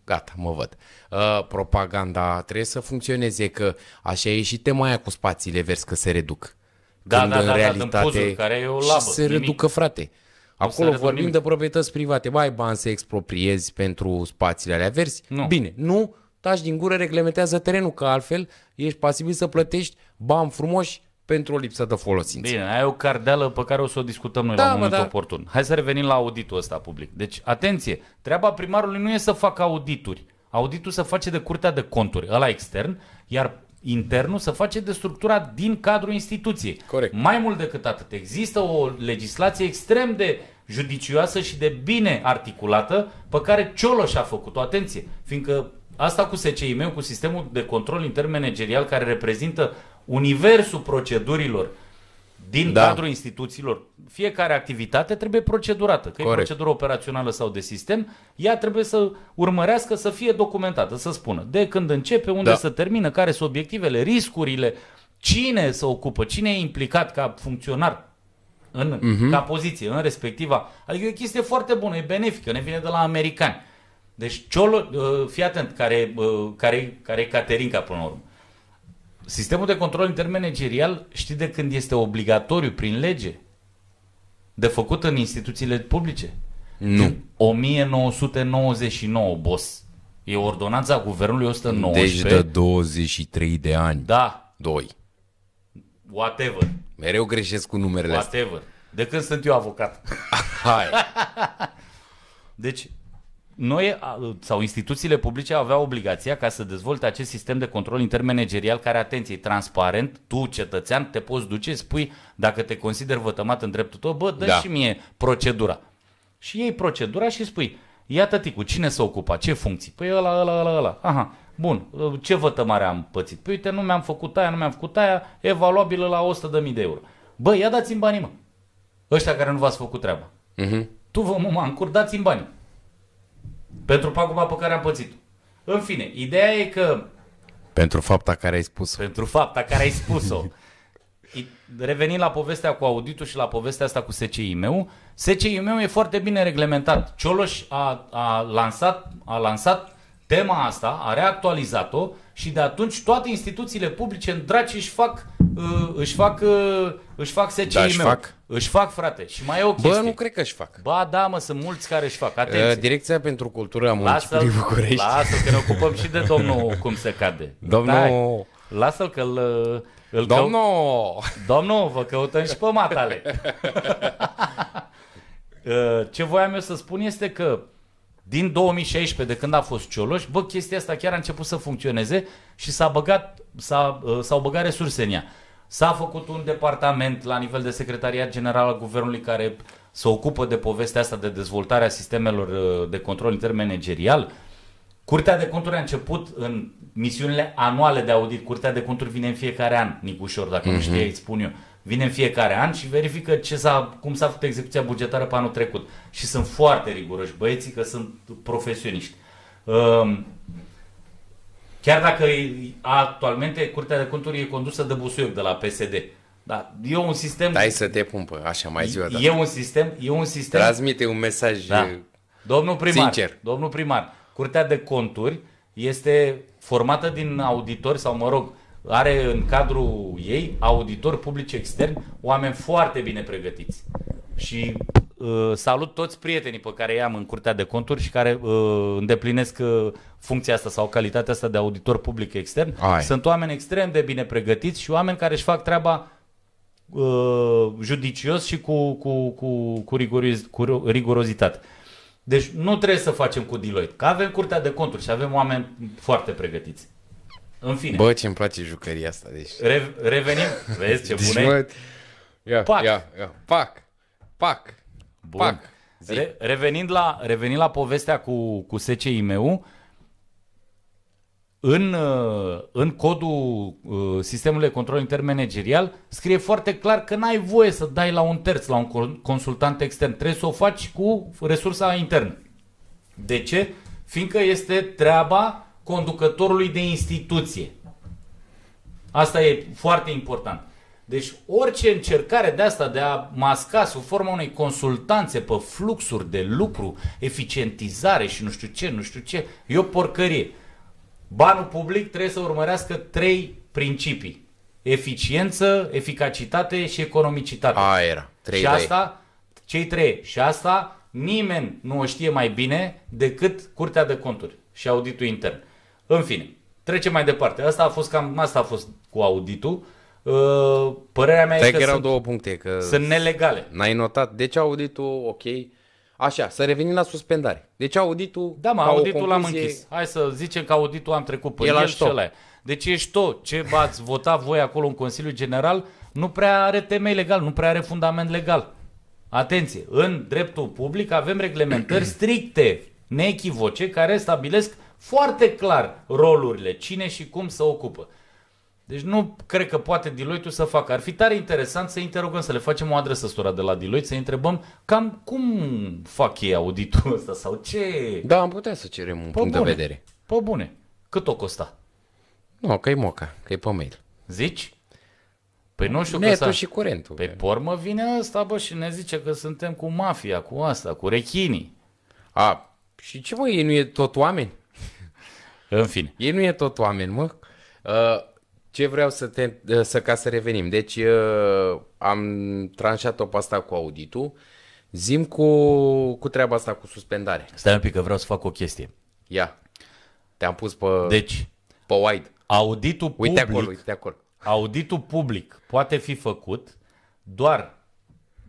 Gata, mă văd. Uh, propaganda trebuie să funcționeze, că așa e și tema aia cu spațiile verzi, că se reduc. Da, Când da, în da, da, din realitate puzuri, care e o și labă, se nimic. reducă, frate. Acolo reduc vorbim nimic. de proprietăți private. Mai ai bani să expropriezi pentru spațiile alea verzi? Nu. Bine, nu, taci din gură, reglementează terenul, că altfel ești pasibil să plătești bani frumoși pentru o lipsă de folosință. Bine, ai o cardeală pe care o să o discutăm noi Da, la mă, momentul da. oportun. Hai să revenim la auditul ăsta public. Deci, atenție, treaba primarului nu e să facă audituri. Auditul se face de curtea de conturi, ăla extern, iar internul se face de structura din cadrul instituției. Corect. Mai mult decât atât, există o legislație extrem de judicioasă și de bine articulată pe care Cioloș a făcut-o. Atenție, fiindcă asta cu SCIM, cu sistemul de control intern managerial care reprezintă universul procedurilor din Da. da. cadrul instituțiilor, fiecare activitate trebuie procedurată. Că e Corect. procedură operațională sau de sistem, ea trebuie să urmărească să fie documentată, să spună de când începe, unde Da. se termină, care sunt obiectivele, riscurile, cine se ocupă, cine e implicat ca funcționar în, Mhm. uh-huh. ca poziție în respectiva. Adică e o chestie foarte bună, e benefică, ne vine de la americani. Deci, Ciolo, uh, fii atent, care, uh, care, care e Caterinca până la urmă. Sistemul de control intermanagerial, știi de când este obligatoriu prin lege? De făcut în instituțiile publice? Nu. 1999, boss. E ordonanța guvernului 119. Deci de 23 de ani. Da, 2. whatever. Mereu greșesc cu numerele astea. Whatever. De când sunt eu avocat. Hai. Deci, noi a- sau instituțiile publice aveau obligația ca să dezvolte acest sistem de control intermanagerial care, atenție, e transparent, tu, cetățean, te poți duce, spui, dacă te consider vătămat în dreptul tău, bă, dă Da. și mie procedura. Și iei procedura și spui, iată cu cine se ocupa, ce funcții? Păi ăla, ăla, ăla, ăla. Aha, bun, ce vătămare am pățit? Păi uite, nu mi-am făcut aia, nu mi-am făcut aia, evaluabilă la 100.000 de euro. Bă, ia dați-mi banii, mă. Ăștia care nu v-ați făcut treaba. Mhm. Tu vă mă încur, dați-mi bani. Pentru paguba pe care am pățit-o. În fine, ideea e că Pentru fapta care ai spus. pentru fapta care ai spus-o, i- revenind la povestea cu auditul și la povestea asta cu SCI-ul, SCI-ul e foarte bine reglementat. Cioloș a, a, lansat, a lansat tema asta, a reactualizat-o și de atunci toate instituțiile publice în draci își fac, uh, își fac, uh, își fac SCI-ul. Da, își fac? Își fac, frate. Și mai e o chestie. Bă, nu cred că își fac. Ba da, mă, sunt mulți care își fac. Atenție. Uh, Direcția pentru Cultură a Lasă-l, Municipiului București. lasă că ne ocupăm și de domnul cum se cade. Domnul- Stai, Lasă-l că îl, îl cău... Domnul! Domnul, vă căutăm și pe matale. Uh, Ce voiam eu să spun este că din 2016, de când a fost Cioloș, bă, chestia asta chiar a început să funcționeze și s-a băgat, s-a, uh, s-au băgat resurse în ea. S-a făcut un departament la nivel de secretariat general al guvernului care se ocupă de povestea asta de dezvoltarea sistemelor uh, de control intermanagerial. Curtea de conturi a început în misiunile anuale de audit. Curtea de conturi vine în fiecare an, Nicușor, dacă nu știi, îți spun eu. Vine în fiecare an și verifică ce s-a, cum s-a făcut execuția bugetară pe anul trecut. Și sunt foarte riguroși băieții, că sunt profesioniști. Um, Chiar dacă e- actualmente Curtea de Conturi e condusă de Busuioc de la PSD. Dar e un sistem... Dai să te pumpă, așa, mai zi o dată. e un sistem, e un sistem Transmite un mesaj da. uh, Domnul primar, Sincer. domnul primar, Curtea de Conturi este formată din auditori sau, mă rog, are în cadrul ei auditori publici externi, oameni foarte bine pregătiți. Și uh, salut toți prietenii pe care i-am în Curtea de Conturi și care uh, îndeplinesc uh, funcția asta sau calitatea asta de auditor public extern. Ai. Sunt oameni extrem de bine pregătiți și oameni care își fac treaba uh, judicios și cu, cu, cu, cu, rigoriz, cu rigurozitate. Deci nu trebuie să facem cu Deloitte, că avem curtea de conturi și avem oameni foarte pregătiți. În fine, Bă, ce-mi place jucăria asta, deci... re- revenim. Vezi ce Deci, bune? mă, ia, Pac. ia, ia, pac, pac, Bun. pac. Zi. Re- revenind, la, revenind la povestea cu, cu SCIM-ul, în, uh, în codul uh, sistemului de control intermanagerial scrie foarte clar că n-ai voie să dai la un terț, la un con- consultant extern. Trebuie să o faci cu resursa internă. De ce? Fiindcă este treaba conducătorului de instituție. Asta e foarte important. Deci orice încercare de asta de a masca sub forma unei consultanțe pe fluxuri de lucru, eficientizare și nu știu ce, nu știu ce, e o porcărie. Banul public trebuie să urmărească trei principii. Eficiență, eficacitate și economicitate. Aia era. Trei și de asta, cei trei. Și asta nimeni nu o știe mai bine decât Curtea de Conturi și auditul intern. În fine, trecem mai departe. Asta a fost cam, asta a fost cu auditul. Uh, Părerea mea Stai e că că erau sunt, două puncte, că sunt nelegale. n-ai notat. Deci auditul, ok. Așa, să revenim la suspendare. Deci auditul... Da, mă, ca o auditul l-am concluzie- închis. Hai să zicem că auditul am trecut pe E el, la el și stop. ăla e. Deci ești tot. Ce ați votat voi acolo în Consiliul General nu prea are temei legal, nu prea are fundament legal. Atenție, în dreptul public avem reglementări stricte, neechivoce, care stabilesc foarte clar rolurile, cine și cum să ocupă. Deci nu cred că poate Deloitte să facă. Ar fi tare interesant să interogăm, să le facem o adresă stora de la Deloitte, să întrebăm cam cum fac ei auditul ăsta sau ce... Da, am putea să cerem un Pe punct bune. de vedere. Pe bune. Cât o costa? Nu, că e moca, că e pe mail. Zici? Păi nu știu că Netul s-a... și curentul. Pe pormă vine ăsta, bă, și ne zice că suntem cu mafia, cu asta, cu rechinii. A, și ce mă, ei nu e tot oameni? În fine. Ei nu e tot oameni, mă. Uh, ce vreau să te, să ca să revenim. Deci uh, am tranșat-o pe asta cu auditul. Zim cu, cu treaba asta cu suspendare. Stai un pic că vreau să fac o chestie. Ia. Te-am pus pe, Deci, pe wide. auditul Uite public, acolo, uite acolo. auditul public poate fi făcut doar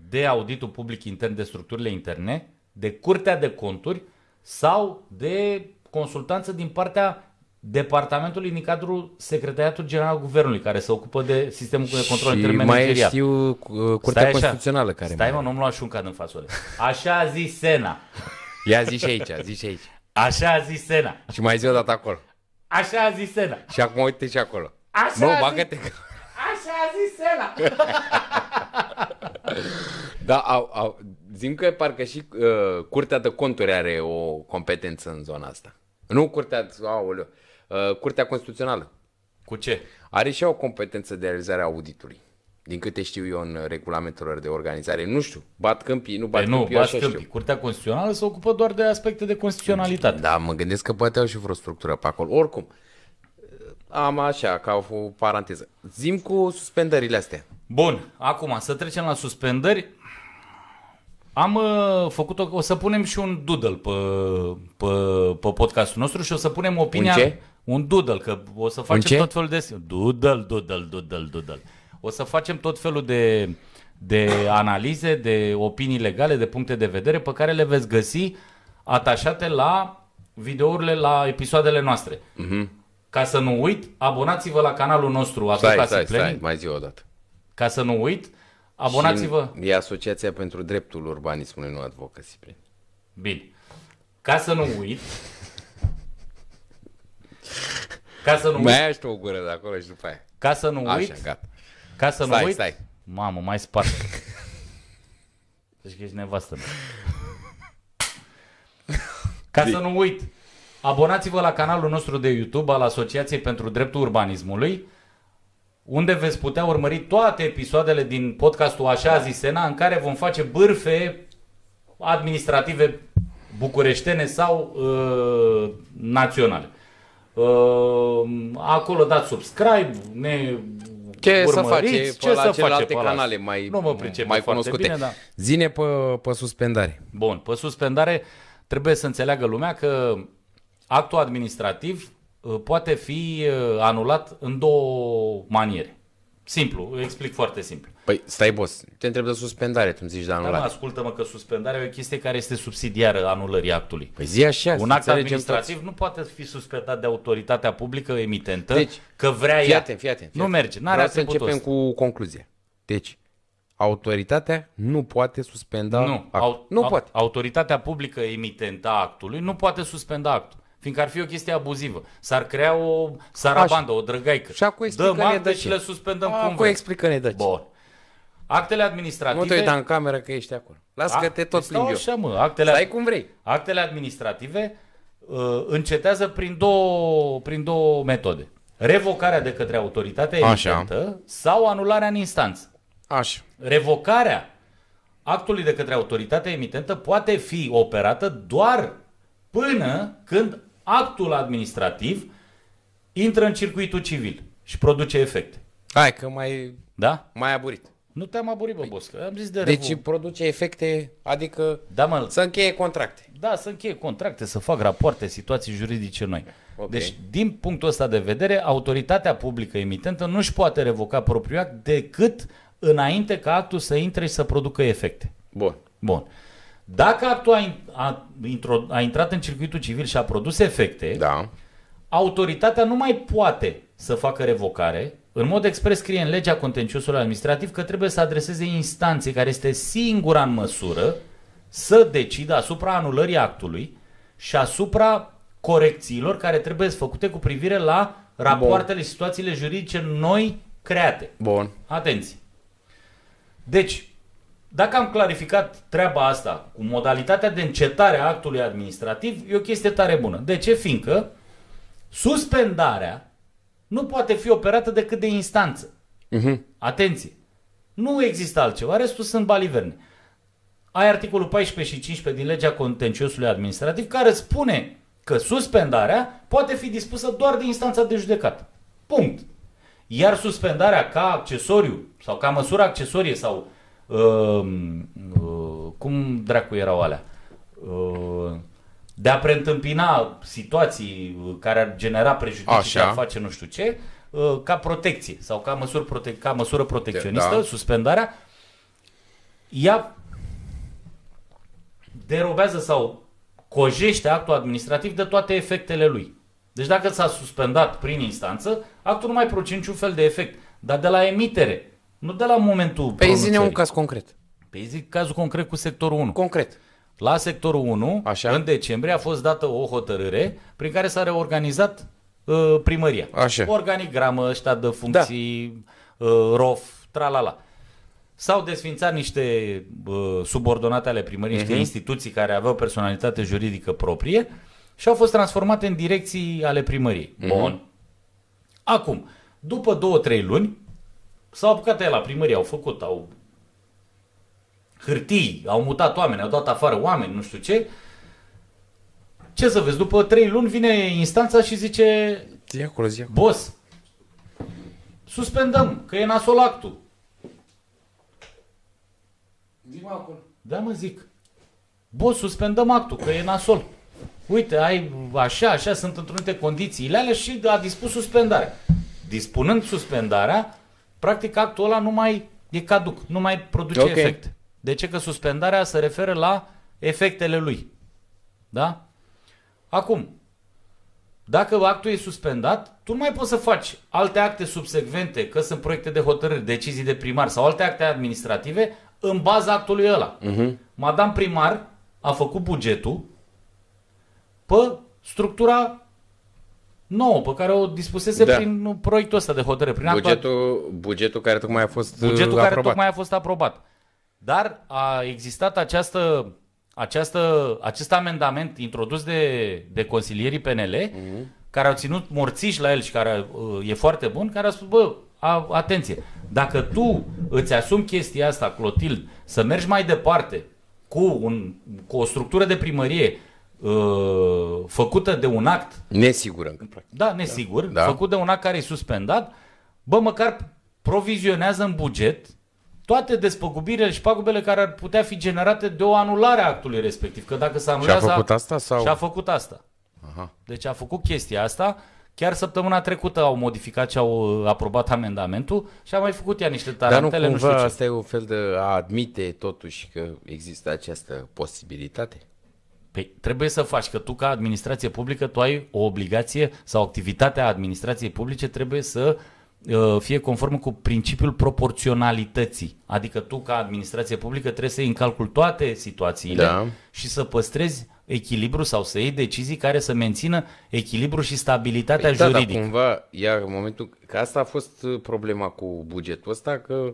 de auditul public intern de structurile interne, de curtea de conturi sau de consultanță din partea departamentului din cadrul Secretariatului General al Guvernului, care se ocupă de sistemul de control Și intern mai managerial. știu uh, Curtea Stai așa. Constituțională care Stai mai... mă, nu-mi lua și un cad în fasole. Așa a zis Sena. Ia zi și aici, zi și aici. Așa a zis Sena. Și mai zi o dată acolo. Așa a zis Sena. Și acum uite și acolo. Așa Nu, a zis- bagă-te. Așa a zis Sena. Da, au, au, zim că parcă și uh, Curtea de Conturi are o competență în zona asta. Nu Curtea, aoleu, uh, Curtea Constituțională. Cu ce? Are și ea o competență de realizare a auditului. Din câte știu eu în regulamentul lor de organizare. Nu știu, bat câmpii, nu bat Păi nu, câmpii, eu bați așa câmpii. știu. Curtea Constituțională se ocupă doar de aspecte de constituționalitate. Da, mă gândesc că poate au și vreo structură pe acolo. Oricum, am așa, ca o paranteză. Zim cu suspendările astea. Bun, acum să trecem la suspendări. Am uh, făcut o, o să punem și un doodle pe, pe, pe podcastul nostru și o să punem opinia Un ce? Un doodle, că o să ce? facem tot felul de doodle, doodle, doodle, doodle. O să facem tot felul de de analize, de opinii legale, de puncte de vedere pe care le veți găsi atașate la videourile, la episoadele noastre. Uh-huh. Ca să nu uit, abonați-vă la canalul nostru Stai, Advocacy stai, Planning. stai, mai zi o dată. Ca să nu uit, abonați-vă. Și E Asociația pentru Dreptul Urbanismului, nu Advocacy Planning. Bine. Ca să nu uit. Ca să nu uit. Mai ai și tu o gură de acolo și după aia. Ca să nu uit. Așa, gata. Ca să nu Stai, uit. stai. Mamă, mai spart. Deci că ești nevastă mea. Ca să nu uit. Abonați-vă la canalul nostru de YouTube al Asociației pentru Dreptul Urbanismului, unde veți putea urmări toate episoadele din podcastul Așa zis Sena, în care vom face bârfe administrative bucureștene sau uh, naționale. Uh, acolo dați subscribe, ne Ce să urmăriți, face ce pe la să celelalte face pe ăla? canale mai, nu mă pricep mai foarte cunoscute? bine, dar Zine pe, pe suspendare. Bun, pe suspendare trebuie să înțeleagă lumea că actul administrativ uh, poate fi uh, anulat în două maniere. Simplu, îi explic foarte simplu. Păi stai, boss, te întreb de suspendare, tu îmi zici de Dar mă, anulare. ascultă-mă că suspendarea e o chestie care este subsidiară anulării actului. Păi zi așa, Un să act înțelegem administrativ nu poate fi suspendat de autoritatea publică emitentă Deci, că vrea Fii ea. atent, fii atent. fii nu atent. merge, n-are Vreau să atributul începem ăsta. cu concluzia. Deci, autoritatea nu poate suspenda Nu, actul. au, nu au- poate. Autoritatea publică emitentă a actului nu poate suspenda actul. Fiindcă ar fi o chestie abuzivă. S-ar crea o sarabandă, o drăgaică. Și acum Dăm explică-ne acte de și ce. le suspendăm cum Acum vrem. explică-ne de ce. Bun. Actele administrative... Nu te uita în cameră că ești acolo. Lasă că te tot Stau plimbi eu. așa, mă. Actele, Stai cum vrei. actele administrative uh, încetează prin două, prin două metode. Revocarea de către autoritatea Așa. emitentă sau anularea în instanță. Așa. Revocarea actului de către autoritatea emitentă poate fi operată doar până când actul administrativ intră în circuitul civil și produce efecte. Hai că mai, Da? mai aburit. Nu te-am aburit, bă, boss, că am zis de Deci revo- produce efecte, adică Da, mă, să încheie contracte. da, să încheie contracte, să fac rapoarte, situații juridice noi. Ok. Deci, din punctul ăsta de vedere, autoritatea publică emitentă nu își poate revoca propriul act decât înainte ca actul să intre și să producă efecte. Bun. Bun. Dacă actul a, in- a, intro, a intrat în circuitul civil și a produs efecte, Da. autoritatea nu mai poate să facă revocare. În mod expres scrie în legea contenciosului administrativ că trebuie să adreseze instanței care este singura în măsură să decidă asupra anulării actului și asupra corecțiilor care trebuie făcute cu privire la rapoartele și situațiile juridice noi create. Bun. Atenție! Deci, dacă am clarificat treaba asta cu modalitatea de încetare a actului administrativ, e o chestie tare bună. De ce? Fiindcă suspendarea nu poate fi operată decât de instanță. Mhm. Atenție! Nu există altceva, restul sunt baliverne. Ai articolul 14 și 15 din legea contenciosului administrativ care spune că suspendarea poate fi dispusă doar de instanța de judecată. Punct. Iar suspendarea ca accesoriu sau ca măsură accesorie sau uh, uh, cum dracu erau alea? Uh, de a preîntâmpina situații care ar genera prejudicii Așa. și a face nu știu ce, uh, ca protecție sau ca, măsură prote- ca măsură protecționistă, Da. suspendarea, ea derobează sau cojește actul administrativ de toate efectele lui. Deci dacă s-a suspendat prin instanță, actul nu mai produce niciun fel de efect. Dar de la emitere, nu de la momentul Pe Păi, zine un pronunțării. caz concret. Pe zic cazul concret cu sectorul 1. Concret. La sectorul 1, Așa. în decembrie, a fost dată o hotărâre prin care s-a reorganizat uh, primăria. Așa. Organigramă, ăștia de funcții, da. uh, ROF, tralala. S-au desfințat niște uh, subordonate ale primăriei, niște instituții care aveau personalitate juridică proprie și au fost transformate în direcții ale primăriei. Bun. Acum, după două, trei luni, s-au apucat ei la primărie, au făcut, au hârtii, au mutat oameni, au dat afară oameni, nu știu ce. Ce să vezi, după trei luni vine instanța și zice, Zi acolo, zi acolo. boss, suspendăm, că e nasol actul. Da, mă zic. Boss, suspendăm actul, că e nasol. Uite, ai așa, așa, sunt întrunite condițiile alea și a dispus suspendarea. Dispunând suspendarea, practic actul ăla nu mai e caduc, nu mai produce Ok. efect. De ce? Că suspendarea se referă la efectele lui. Da? Acum, dacă actul e suspendat, tu nu mai poți să faci alte acte subsecvente, că sunt proiecte de hotărâri, decizii de primar sau alte acte administrative în baza actului ăla. Uh-huh. Madame primar a făcut bugetul pe structura nouă pe care o dispusese Da. prin proiectul ăsta de hotărâre. Prin actul Bugetul, bugetul care tocmai a fost bugetul uh, care aprobat. tocmai a fost aprobat. Dar a existat această, această, acest amendament introdus de, de consilierii PNL, Mhm. care au ținut morțiși la el și care uh, e foarte bun, care a spus, bă, a, atenție, dacă tu îți asumi chestia asta, Clotild, să mergi mai departe cu, un, cu o structură de primărie uh, făcută de un act Nesigură încă, practic. da, nesigur, da. Da. făcut de un act care e suspendat, bă, măcar provizionează în buget toate despăgubirile și pagubele care ar putea fi generate de o anulare a actului respectiv. Că dacă se anulează... făcut asta sau- Și a făcut asta. Aha. Deci a făcut chestia asta. Chiar săptămâna trecută au modificat și au uh, aprobat amendamentul și a mai făcut ea niște Dar nu tarantele, nu, cumva știu ce. asta e un fel de a admite totuși că există această posibilitate? Păi trebuie să faci că tu ca administrație publică tu ai o obligație sau activitatea administrației publice trebuie să uh, fie conformă cu principiul proporționalității. Adică tu ca administrație publică trebuie să iei în calcul toate situațiile Da. și să păstrezi echilibru sau să iei decizii care să mențină echilibru și stabilitatea da, dar juridică. cumva, iar în momentul, că asta a fost uh, problema cu bugetul ăsta, că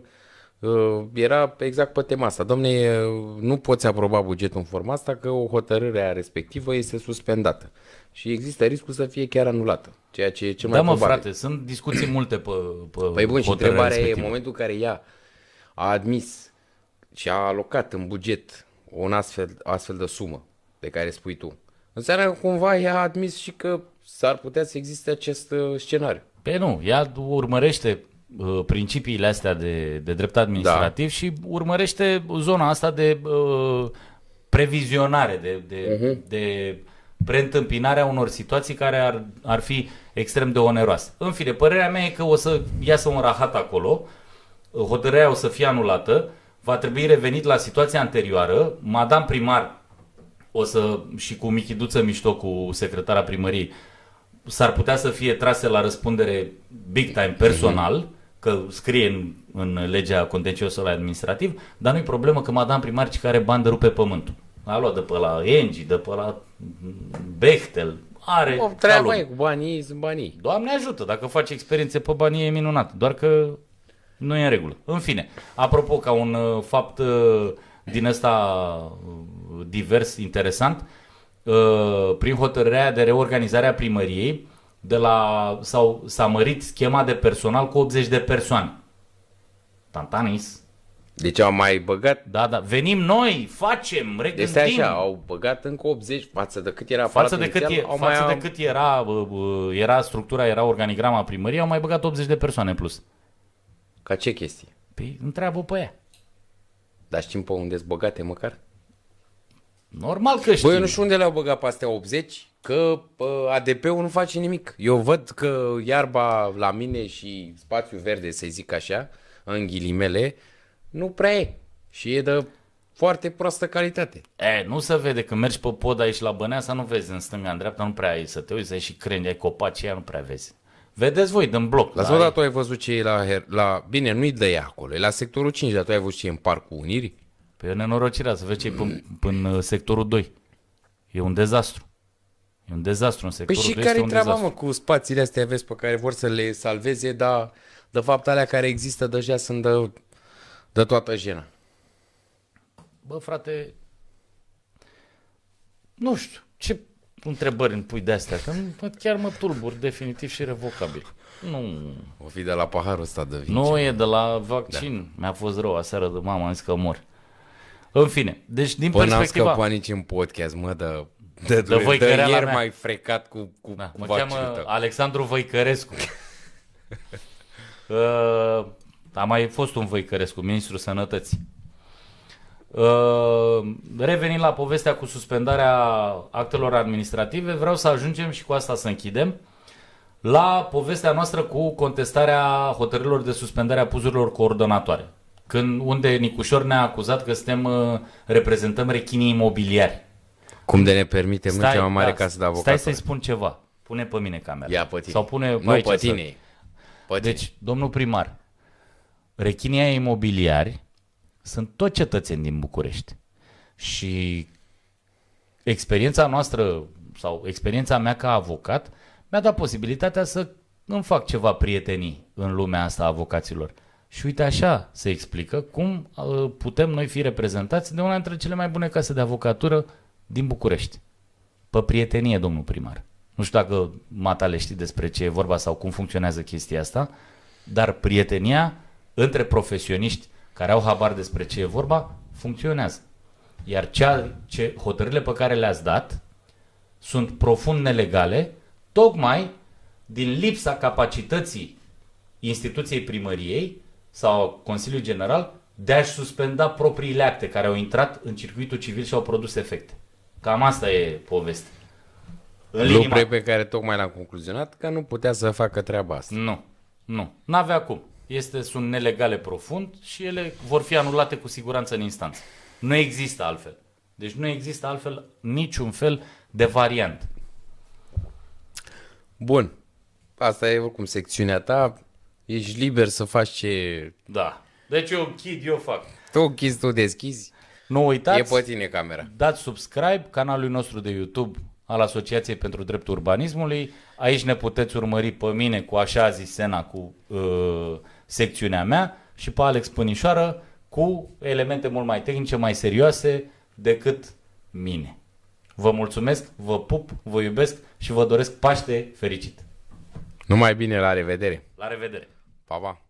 uh, era exact pe tema asta. Domne, uh, nu poți aproba bugetul în forma asta că o hotărâre a respectivă este suspendată. Și există riscul să fie chiar anulată, ceea ce e cel mai Da, mă, probabil. frate, sunt discuții multe pe, pe Păi bun, și hotărârea întrebarea e, în respectivă. momentul în care ea a admis și a alocat în buget un astfel, astfel de sumă de care spui tu, înseamnă că cumva ea a admis și că s-ar putea să existe acest uh, scenariu. Pe nu, ea urmărește uh, principiile astea de, de drept administrativ da. și urmărește zona asta de uh, previzionare, de, de, uh-huh. de preîntâmpinarea unor situații care ar, ar fi extrem de oneroase. În fine, părerea mea e că o să iasă un rahat acolo, uh, hotărârea o să fie anulată, va trebui revenit la situația anterioară, madame primar o să, și cu Michiduță Mișto, cu secretara primăriei, s-ar putea să fie trase la răspundere big time personal, că scrie în, în legea contenciosului administrativ, dar nu-i problemă că madame primar ci care bani de rupe pământul. A luat de pe la Engi, de pe la Bechtel, are O ca treabă lume. e cu banii, ei sunt banii. Doamne ajută, dacă faci experiențe pe bani e minunat, doar că nu e în regulă. În fine, apropo, ca un uh, fapt uh, din ăsta uh, divers, interesant, uh, prin hotărârea de reorganizare a primăriei, de la, sau s-a mărit schema de personal cu 80 de persoane. Tantanis. Deci au mai băgat Da, da. Venim noi, facem, regândim. Este așa, au băgat încă 80 față de cât era Față de aparatul cât, e, inițial, au față mai de cât era, uh, uh, era structura, era organigrama primăriei, au mai băgat 80 de persoane în plus. Ca ce chestie? Păi întreabă pe ea. Dar știm pe unde sunt băgate măcar? Normal că știm. Băi, eu nu știu unde le-au băgat pe astea 80, că pă, ADP-ul nu face nimic. Eu văd că iarba la mine și spațiu verde, să zic așa, în ghilimele, nu prea e. Și e de foarte proastă calitate. E, nu se vede, când mergi pe pod aici la Băneasa, nu vezi în stânga, în dreapta, nu prea ai să te uiți, ai și creni, ai copaci, ea nu prea vezi. Vedeți voi, din bloc. La da, sau ai- dar tu ai văzut ce e la, Her- la... Bine, nu-i de ea acolo, e la sectorul 5, dar tu ai văzut ce e în Parcul Unirii? Păi e nenorocirea să vezi ce e până, până sectorul 2. E un dezastru. E un dezastru în Păi sectorul și 2 care-i este un treaba, dezastru. mă, cu spațiile astea, vezi, pe care vor să le salveze, dar de fapt alea care există deja sunt de, de toată jena. Bă, frate, nu știu, ce întrebări îmi pui de astea? Că nu- chiar mă tulbur definitiv și revocabil. Nu, O fi de la paharul ăsta de vin. nu e de la vaccin. Da. Mi-a fost rău aseară de mama, am zis că mor. În fine, deci din Până n-am perspectiva... scăpat nici în podcast, mă, de, de, De voi de căreala ieri mea. mai frecat cu, cu Da, mă vaccinul cheamă tău. Alexandru Văicărescu. uh, a mai fost un Văicărescu, ministrul sănătății. Uh, revenind la povestea cu suspendarea actelor administrative, vreau să ajungem și cu asta să închidem la povestea noastră cu contestarea hotărârilor de suspendare a puzurilor coordonatoare. Când, unde Nicușor ne-a acuzat că suntem, uh, reprezentăm rechinii imobiliari. Cum de ne permitem nu cea mai mare casă de Stai avocat? să-i spun ceva. Pune pe mine camera. Ia pe tine. Sau pune nu aici pe să- tine. Pe tine. Deci, domnul primar, rechinii imobiliari sunt tot cetățeni din București. Și experiența noastră sau experiența mea ca avocat mi-a dat posibilitatea să îmi fac ceva prietenii în lumea asta a avocaților. Și uite așa se explică cum uh, putem noi fi reprezentați de una dintre cele mai bune case de avocatură din București. Pe prietenie, domnul primar. Nu știu dacă matale știi despre ce e vorba sau cum funcționează chestia asta, dar prietenia între profesioniști care au habar despre ce e vorba funcționează. Iar cea, ce hotărârile pe care le-ați dat sunt profund nelegale, tocmai din lipsa capacității instituției primăriei sau Consiliului General de a-și suspenda propriile acte care au intrat în circuitul civil și au produs efecte. Cam asta e povestea. În linii Lucruri mari. pe care tocmai l-am concluzionat că nu putea să facă treaba asta. Nu, nu. N-avea cum. Este, sunt nelegale profund și ele vor fi anulate cu siguranță în instanță. Nu există altfel. Deci nu există altfel niciun fel de variant. Bun. Asta e oricum secțiunea ta. Ești liber să faci ce... Da. Deci eu închid, eu fac. Tu închizi, tu deschizi. Nu uitați, E pe tine camera. dați subscribe canalului nostru de YouTube al Asociației pentru Dreptul Urbanismului. Aici ne puteți urmări pe mine cu așa zis Sena cu uh, secțiunea mea și pe Alex Pânișoară cu elemente mult mai tehnice, mai serioase decât mine. Vă mulțumesc, vă pup, vă iubesc și vă doresc Paște fericit. Numai bine, la revedere. La revedere! Pa, pa.